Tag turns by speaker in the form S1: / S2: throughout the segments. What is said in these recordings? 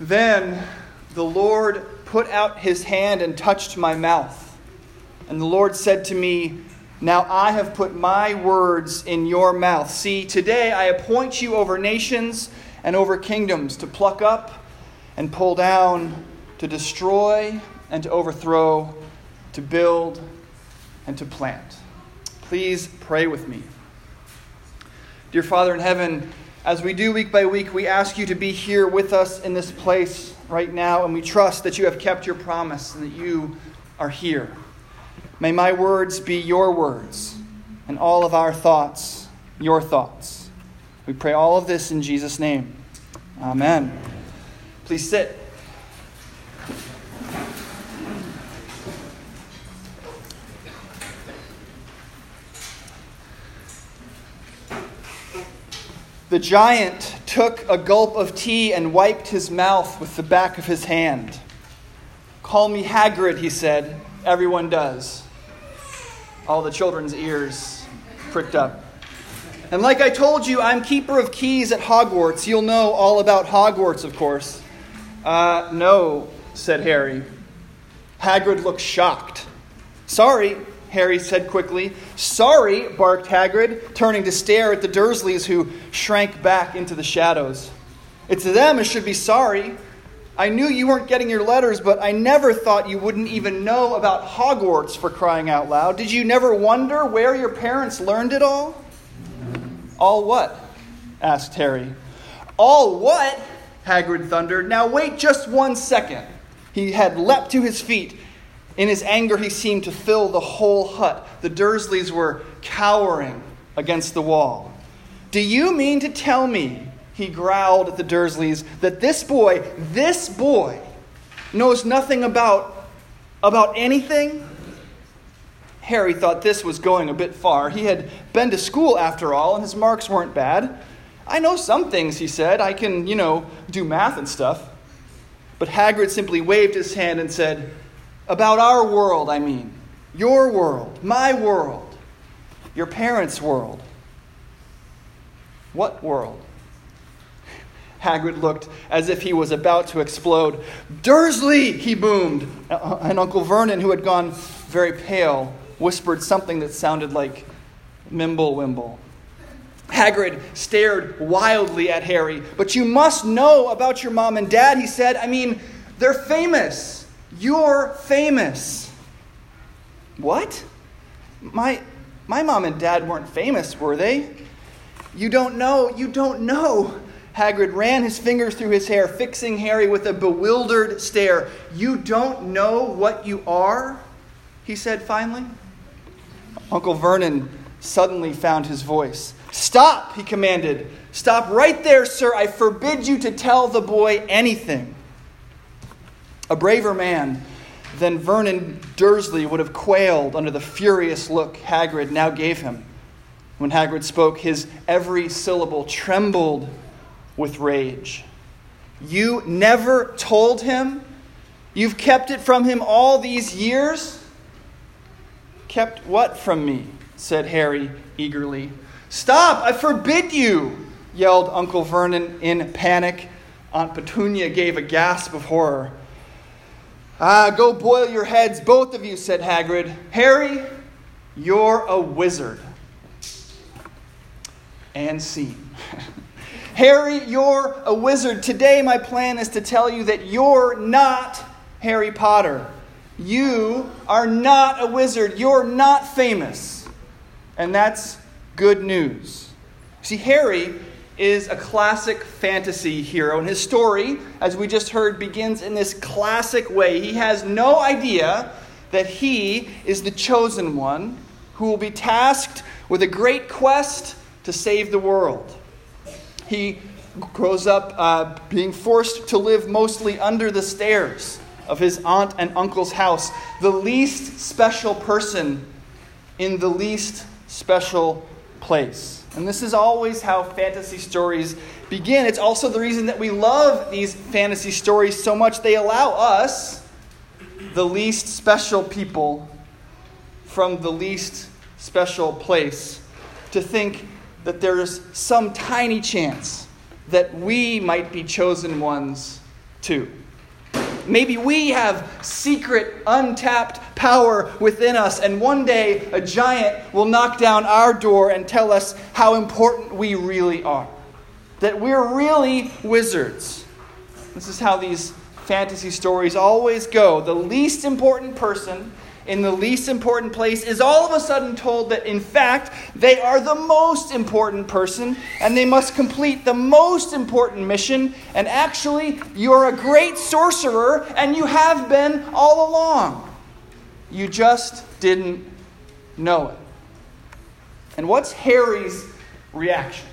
S1: Then the Lord put out his hand and touched my mouth. And the Lord said to me, Now I have put my words in your mouth. See, today I appoint you over nations and over kingdoms to pluck up and pull down, to destroy and to overthrow, to build and to plant. Please pray with me. Dear Father in heaven, as we do week by week, we ask you to be here with us in this place right now, and we trust that you have kept your promise and that you are here. May my words be your words, and all of our thoughts your thoughts. We pray all of this in Jesus' name. Amen. Please sit. The giant took a gulp of tea and wiped his mouth with the back of his hand. Call me Hagrid, he said. Everyone does. All the children's ears pricked up. And like I told you, I'm keeper of keys at Hogwarts. You'll know all about Hogwarts, of course. Uh, no, said Harry. Hagrid looked shocked. Sorry, Harry said quickly. Sorry, barked Hagrid, turning to stare at the Dursleys who shrank back into the shadows. It's them who should be sorry. I knew you weren't getting your letters, but I never thought you wouldn't even know about Hogwarts for crying out loud. Did you never wonder where your parents learned it all? All what? asked Harry. All what? Hagrid thundered. Now wait just one second. He had leapt to his feet in his anger, he seemed to fill the whole hut. The Dursleys were cowering against the wall. Do you mean to tell me, he growled at the Dursleys, that this boy, this boy, knows nothing about, about anything? Harry thought this was going a bit far. He had been to school after all, and his marks weren't bad. I know some things, he said. I can, you know, do math and stuff. But Hagrid simply waved his hand and said, about our world, I mean. Your world, my world, your parents' world. What world? Hagrid looked as if he was about to explode. Dursley, he boomed. Uh, and Uncle Vernon, who had gone very pale, whispered something that sounded like Mimblewimble. Hagrid stared wildly at Harry. But you must know about your mom and dad, he said. I mean, they're famous. You're famous. What? My, my mom and dad weren't famous, were they? You don't know. You don't know. Hagrid ran his fingers through his hair, fixing Harry with a bewildered stare. You don't know what you are? He said finally. Uncle Vernon suddenly found his voice. Stop, he commanded. Stop right there, sir. I forbid you to tell the boy anything. A braver man than Vernon Dursley would have quailed under the furious look Hagrid now gave him. When Hagrid spoke, his every syllable trembled with rage. You never told him? You've kept it from him all these years? Kept what from me? said Harry eagerly. Stop! I forbid you! yelled Uncle Vernon in panic. Aunt Petunia gave a gasp of horror. Ah, go boil your heads, both of you, said Hagrid. Harry, you're a wizard. And scene. Harry, you're a wizard. Today, my plan is to tell you that you're not Harry Potter. You are not a wizard. You're not famous. And that's good news. See, Harry is a classic fantasy hero, and his story, as we just heard, begins in this classic way. He has no idea that he is the chosen one who will be tasked with a great quest to save the world. He grows up uh, being forced to live mostly under the stairs of his aunt and uncle's house, the least special person in the least special place. And this is always how fantasy stories begin. It's also the reason that we love these fantasy stories so much. They allow us, the least special people from the least special place, to think that there's some tiny chance that we might be chosen ones too. Maybe we have secret, untapped power within us, and one day a giant will knock down our door and tell us how important we really are. That we're really wizards. This is how these fantasy stories always go. The least important person in the least important place is all of a sudden told that, in fact, they are the most important person and they must complete the most important mission. And actually, you're a great sorcerer and you have been all along. You just didn't know it. And what's Harry's reaction?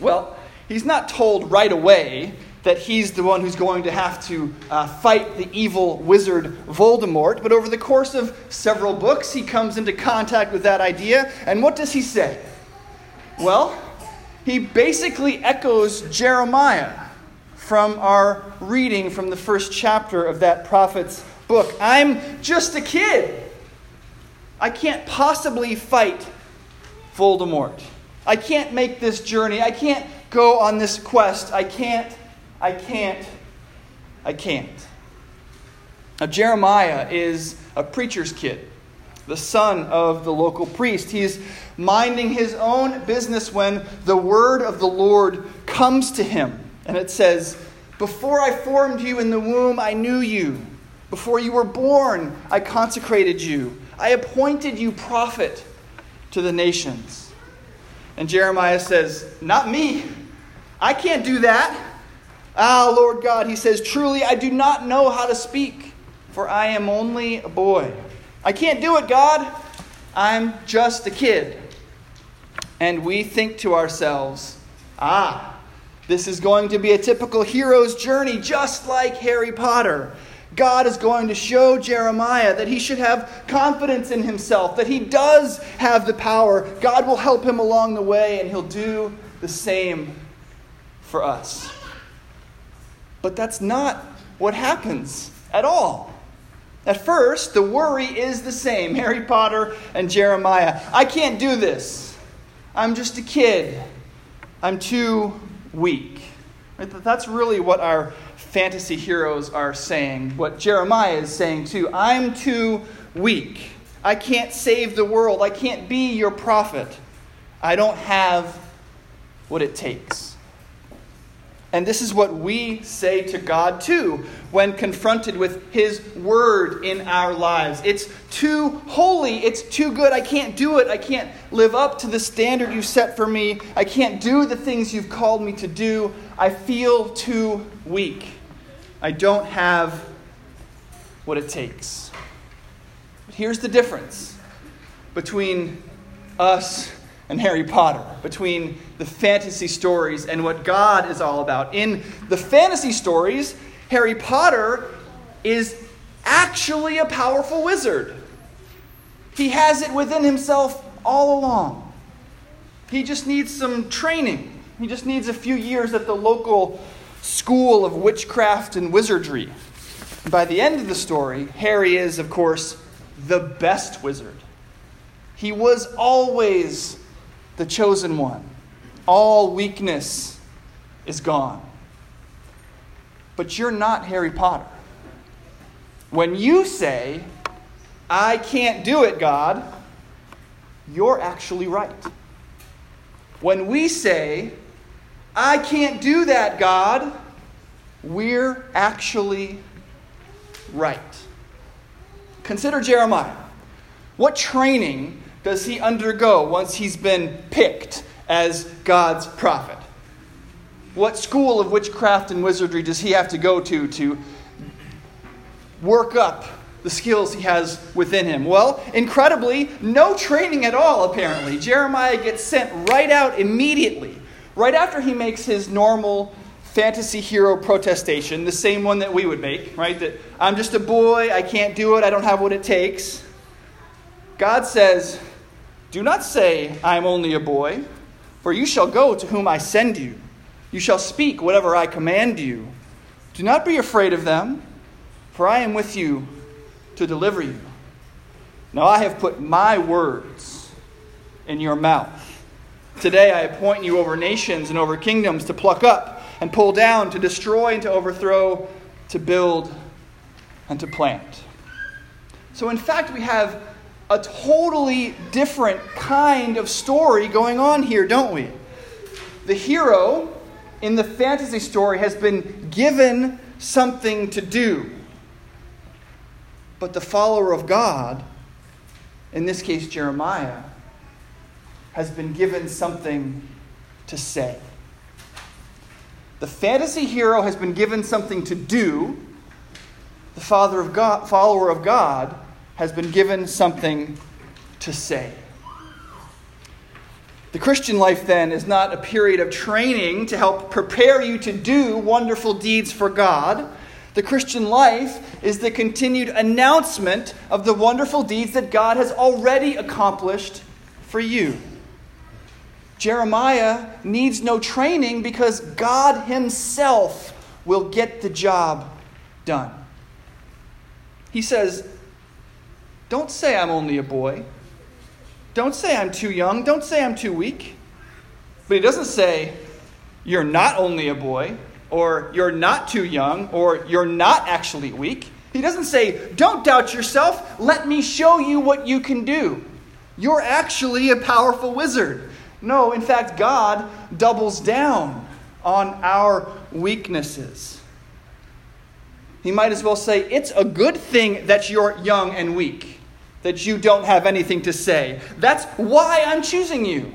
S1: Well, he's not told right away that he's the one who's going to have to uh, fight the evil wizard Voldemort. But over the course of several books, he comes into contact with that idea. And what does he say? Well, he basically echoes Jeremiah from our reading from the first chapter of that prophet's book. I'm just a kid. I can't possibly fight Voldemort. I can't make this journey. I can't go on this quest. I can't I can't, I can't. Now, Jeremiah is a preacher's kid, the son of the local priest. He's minding his own business when the word of the Lord comes to him. And it says, Before I formed you in the womb, I knew you. Before you were born, I consecrated you. I appointed you prophet to the nations. And Jeremiah says, Not me. I can't do that. Ah, Lord God, he says, Truly, I do not know how to speak, for I am only a boy. I can't do it, God. I'm just a kid. And we think to ourselves, Ah, this is going to be a typical hero's journey, just like Harry Potter. God is going to show Jeremiah that he should have confidence in himself, that he does have the power. God will help him along the way, and he'll do the same for us. But that's not what happens at all. At first, the worry is the same Harry Potter and Jeremiah. I can't do this. I'm just a kid. I'm too weak. That's really what our fantasy heroes are saying. What Jeremiah is saying too. I'm too weak. I can't save the world. I can't be your prophet. I don't have what it takes. And this is what we say to God too when confronted with His Word in our lives. It's too holy. It's too good. I can't do it. I can't live up to the standard you set for me. I can't do the things you've called me to do. I feel too weak. I don't have what it takes. But here's the difference between us and Harry Potter, between the fantasy stories and what God is all about. In the fantasy stories, Harry Potter is actually a powerful wizard. He has it within himself all along. He just needs some training. He just needs a few years at the local school of witchcraft and wizardry. by the end of the story, Harry is, of course, the best wizard. He was always the chosen one. All weakness is gone. But you're not Harry Potter. When you say, I can't do it, God, you're actually right. When we say, I can't do that, God, we're actually right. Consider Jeremiah. What training does he undergo once he's been picked as God's prophet? What school of witchcraft and wizardry does he have to go to to work up the skills he has within him? Well, incredibly, no training at all, apparently. Jeremiah gets sent right out immediately, right after he makes his normal fantasy hero protestation, the same one that we would make, right? That I'm just a boy, I can't do it, I don't have what it takes. God says, do not say, I am only a boy, for you shall go to whom I send you. You shall speak whatever I command you. Do not be afraid of them, for I am with you to deliver you. Now I have put my words in your mouth. Today I appoint you over nations and over kingdoms to pluck up and pull down, to destroy and to overthrow, to build and to plant. So, in fact, we have a totally different kind of story going on here, don't we? The hero in the fantasy story has been given something to do. But the follower of God, in this case Jeremiah, has been given something to say. The fantasy hero has been given something to do. The father of God, follower of God has been given something to say. The Christian life, then, is not a period of training to help prepare you to do wonderful deeds for God. The Christian life is the continued announcement of the wonderful deeds that God has already accomplished for you. Jeremiah needs no training because God Himself will get the job done. He says, Don't say I'm only a boy. Don't say I'm too young. Don't say I'm too weak. But he doesn't say, You're not only a boy, or You're not too young, or You're not actually weak. He doesn't say, Don't doubt yourself. Let me show you what you can do. You're actually a powerful wizard. No, in fact, God doubles down on our weaknesses. He might as well say, It's a good thing that you're young and weak, that you don't have anything to say. That's why I'm choosing you.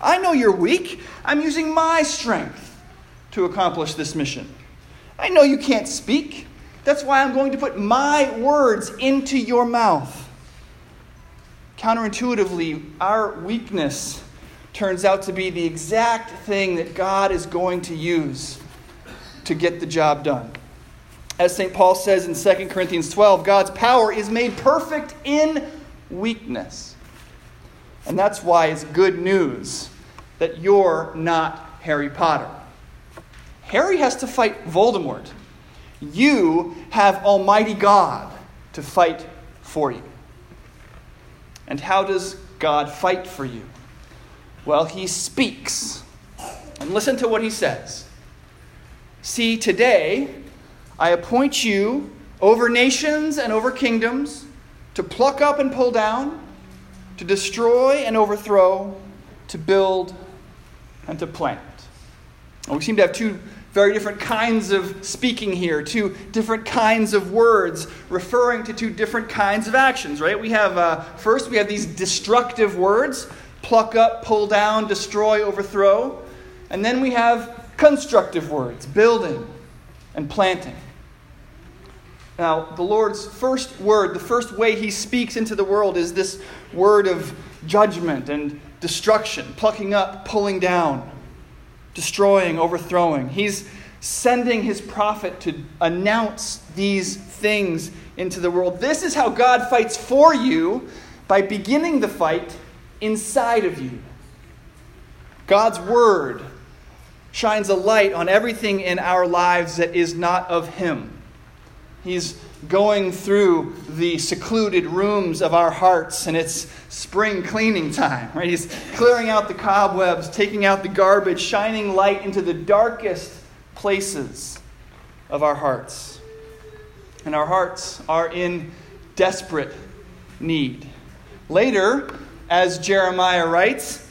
S1: I know you're weak. I'm using my strength to accomplish this mission. I know you can't speak. That's why I'm going to put my words into your mouth. Counterintuitively, our weakness turns out to be the exact thing that God is going to use to get the job done. As St. Paul says in 2 Corinthians 12, God's power is made perfect in weakness. And that's why it's good news that you're not Harry Potter. Harry has to fight Voldemort. You have Almighty God to fight for you. And how does God fight for you? Well, he speaks. And listen to what he says. See, today I appoint you over nations and over kingdoms to pluck up and pull down, to destroy and overthrow, to build and to plant. And we seem to have two very different kinds of speaking here, two different kinds of words referring to two different kinds of actions, right? We have, uh, first, we have these destructive words pluck up, pull down, destroy, overthrow. And then we have constructive words building and planting. Now, the Lord's first word, the first way he speaks into the world is this word of judgment and destruction, plucking up, pulling down, destroying, overthrowing. He's sending his prophet to announce these things into the world. This is how God fights for you by beginning the fight inside of you. God's Word shines a light on everything in our lives that is not of Him. He's going through the secluded rooms of our hearts, and it's spring cleaning time, right? He's clearing out the cobwebs, taking out the garbage, shining light into the darkest places of our hearts. And our hearts are in desperate need. Later, as Jeremiah writes,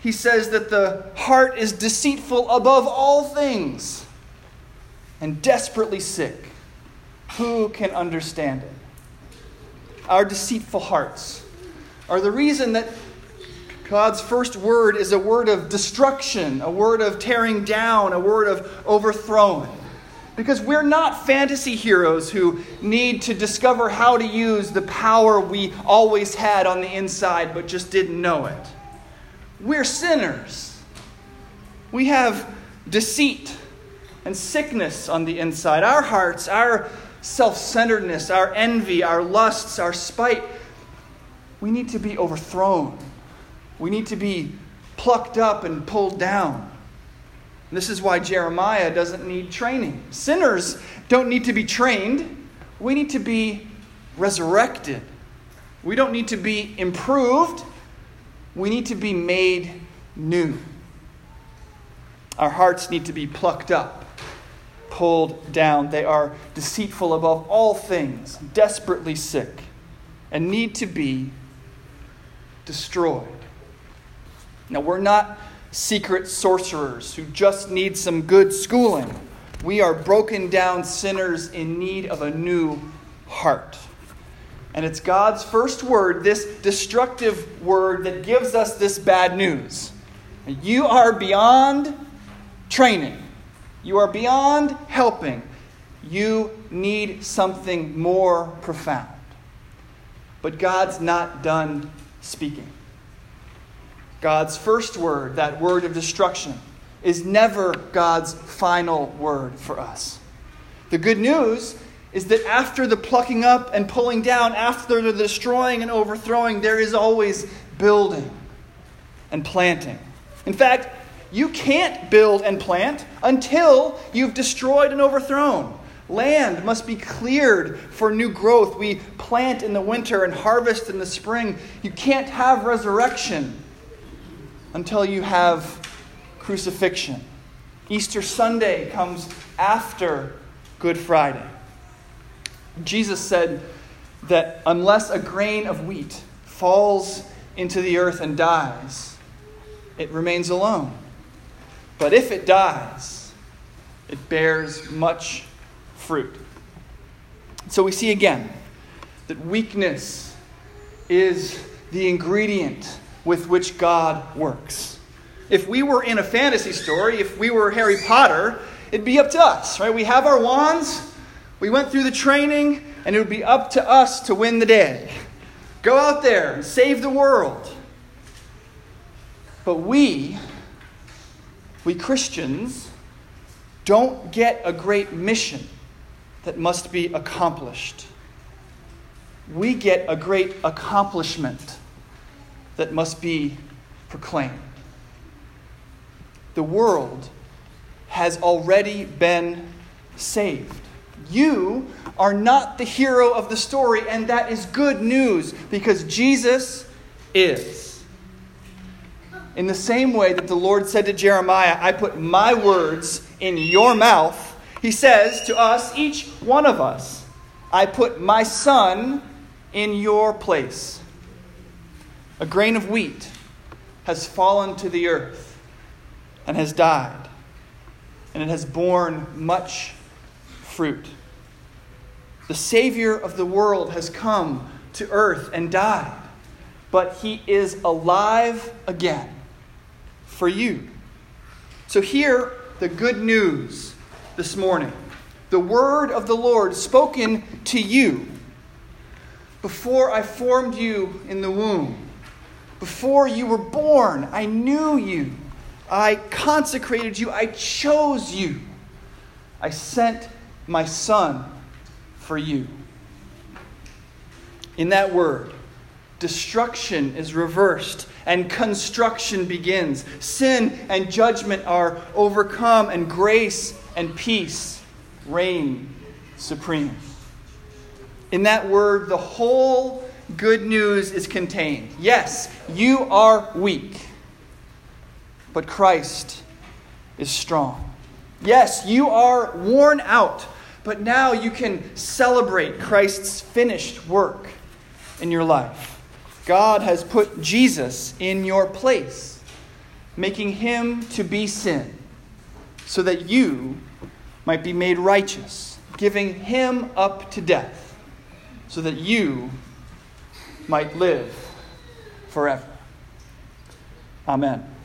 S1: he says that the heart is deceitful above all things and desperately sick. Who can understand it? Our deceitful hearts are the reason that God's first word is a word of destruction, a word of tearing down, a word of overthrowing. Because we're not fantasy heroes who need to discover how to use the power we always had on the inside but just didn't know it. We're sinners. We have deceit and sickness on the inside. Our hearts, our self centeredness, our envy, our lusts, our spite, we need to be overthrown. We need to be plucked up and pulled down. This is why Jeremiah doesn't need training. Sinners don't need to be trained. We need to be resurrected. We don't need to be improved. We need to be made new. Our hearts need to be plucked up pulled down. They are deceitful above all things, desperately sick, and need to be destroyed. Now, we're not secret sorcerers who just need some good schooling. We are broken down sinners in need of a new heart. And it's God's first word, this destructive word, that gives us this bad news. You are beyond training, you are beyond helping. You need something more profound. But God's not done speaking. God's first word, that word of destruction, is never God's final word for us. The good news is that after the plucking up and pulling down, after the destroying and overthrowing, there is always building and planting. In fact, you can't build and plant until you've destroyed and overthrown. Land must be cleared for new growth. We plant in the winter and harvest in the spring. You can't have resurrection until you have crucifixion. Easter Sunday comes after Good Friday. Jesus said that unless a grain of wheat falls into the earth and dies, it remains alone. But if it dies, it bears much fruit. So we see again that weakness is the ingredient with which God works. If we were in a fantasy story, if we were Harry Potter, it'd be up to us, right? We have our wands, we went through the training, and it would be up to us to win the day. Go out there and save the world. But we, we Christians, don't get a great mission that must be accomplished. We get a great accomplishment that must be proclaimed. The world has already been saved. You are not the hero of the story, and that is good news because Jesus is. In the same way that the Lord said to Jeremiah, I put my words in your mouth, he says to us, each one of us, I put my son in your place. A grain of wheat has fallen to the earth and has died, and it has borne much fruit. The Savior of the world has come to earth and died, but he is alive again for you. So, hear the good news this morning. The word of the Lord spoken to you before I formed you in the womb. Before you were born, I knew you. I consecrated you. I chose you. I sent my son for you. In that word, destruction is reversed and construction begins. Sin and judgment are overcome, and grace and peace reign supreme. In that word, the whole good news is contained. Yes, you are weak, but Christ is strong. Yes, you are worn out but now you can celebrate Christ's finished work in your life. God has put Jesus in your place, making him to be sin, so that you might be made righteous, giving him up to death, so that you might live forever. Amen.